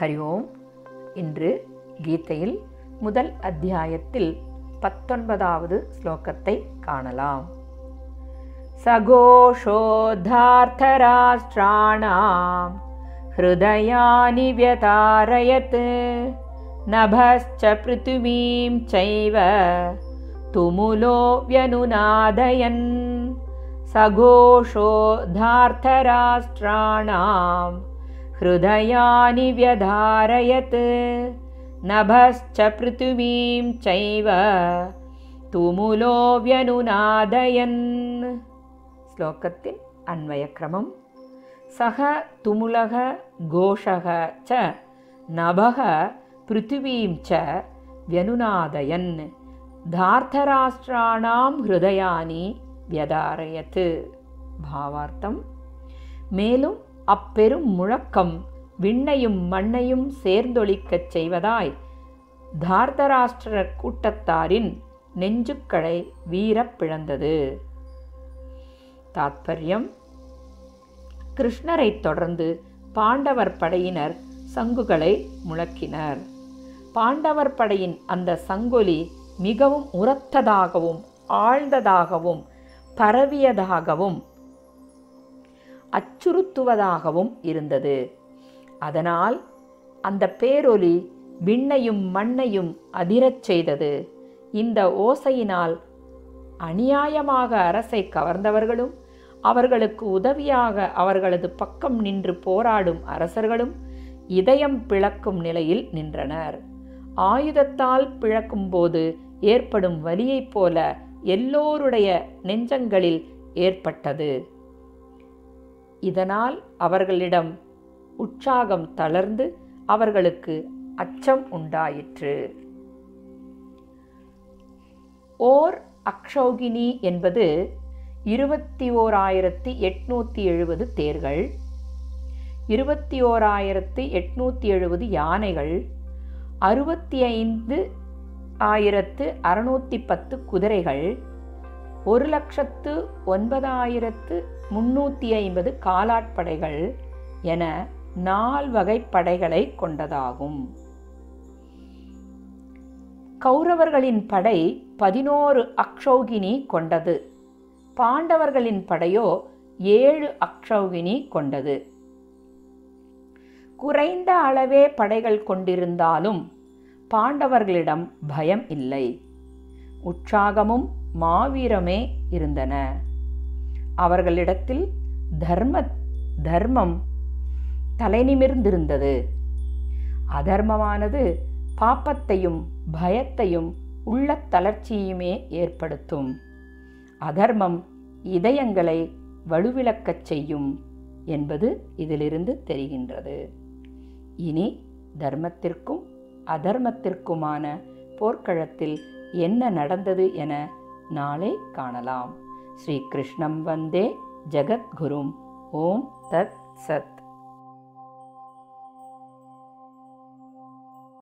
ஹரி ஓம் இன்று கீதையில் முதல் அத்தியாயத்தில் பத்தொன்பதாவது ஸ்லோகத்தை காணலாம் சகோஷோத்தார்த்தராஷ்டிராணாம் ஹிருதயானி व्यतारयत् नभश्च पृथिवीं चैव तुमुलो व्यनुनादयन् सघोषोद्धार्तराष्ट्राणां हृदयानि व्यधारयत्। नभश्च पृथिवीं चैव तुमुलो व्यनुनादयन्। श्लोकस्य अन्वयक्रमं सः तुमुलः घोषः च नभः पृथिवीं च व्यनुनादयन्। धार्थराष्ट्राणां हृदयानि व्यधारयत्। भावार्थं मेलुं அப்பெரும் முழக்கம் விண்ணையும் மண்ணையும் சேர்ந்தொழிக்கச் செய்வதாய். தார்தராஷ்டிர கூட்டத்தாரின் நெஞ்சுக்களை வீரப் பிளந்தது தாத்பரியம். கிருஷ்ணரைத் தொடர்ந்து பாண்டவர் படையினர் சங்குகளை முழக்கினர். பாண்டவர் படையின் அந்த சங்கொலி மிகவும் உரத்ததாகவும் ஆழ்ந்ததாகவும் பரவியதாகவும் அச்சுறுத்துவதாகவும் இருந்தது. அதனால் அந்த பேரொலி விண்ணையும் மண்ணையும் அதிரச் செய்தது. இந்த ஓசையினால் அநியாயமாக அரசை கவர்ந்தவர்களும் அவர்களுக்கு உதவியாக அவர்களது பக்கம் நின்று போராடும் அரசர்களும் இதயம் பிளக்கும் நிலையில் நின்றனர். ஆயுதத்தால் பிளக்கும்போது ஏற்படும் வலியைப் போல எல்லோருடைய நெஞ்சங்களில் ஏற்பட்டது. இதனால் அவர்களிடம் உற்சாகம் தளர்ந்து அவர்களுக்கு அச்சம் உண்டாயிற்று. ஓர் அக்ஷௌகினி என்பது இருபத்தி ஓராயிரத்தி எட்நூற்றி எழுபது தேர்கள். இருபத்தி ஓராயிரத்து எட்நூற்றி எழுபது யானைகள். அறுபத்தி ஐந்து ஆயிரத்து அறுநூற்றி பத்து குதிரைகள். ஒரு லட்சத்து ஒன்பதாயிரத்து முன்னூற்றி ஐம்பது காலாட்படைகள் என நால்வகை படைகளை கொண்டதாகும். கௌரவர்களின் படை பதினோரு அக்ஷௌகினி கொண்டது. பாண்டவர்களின் படையோ ஏழு அக்ஷௌகினி கொண்டது. குறைந்த அளவே படைகள் கொண்டிருந்தாலும் பாண்டவர்களிடம் பயம் இல்லை. உற்சாகமும் மாவீரமே இருந்தன. அவர்களிடத்தில் தர்ம தர்மம் தலைநிமிர்ந்திருந்தது அதர்மமானது பாப்பத்தையும் பயத்தையும் உள்ள தளர்ச்சியுமே ஏற்படுத்தும். அதர்மம் இதயங்களை வலுவிழக்கச் செய்யும் என்பது இதிலிருந்து தெரிகின்றது. இனி தர்மத்திற்கும் அதர்மத்திற்குமான போர்க்களத்தில் என்ன நடந்தது என நாளை காணலாம். श्रीकृष्णं वंदे जगद्गुरुम्। ॐ तत् सत्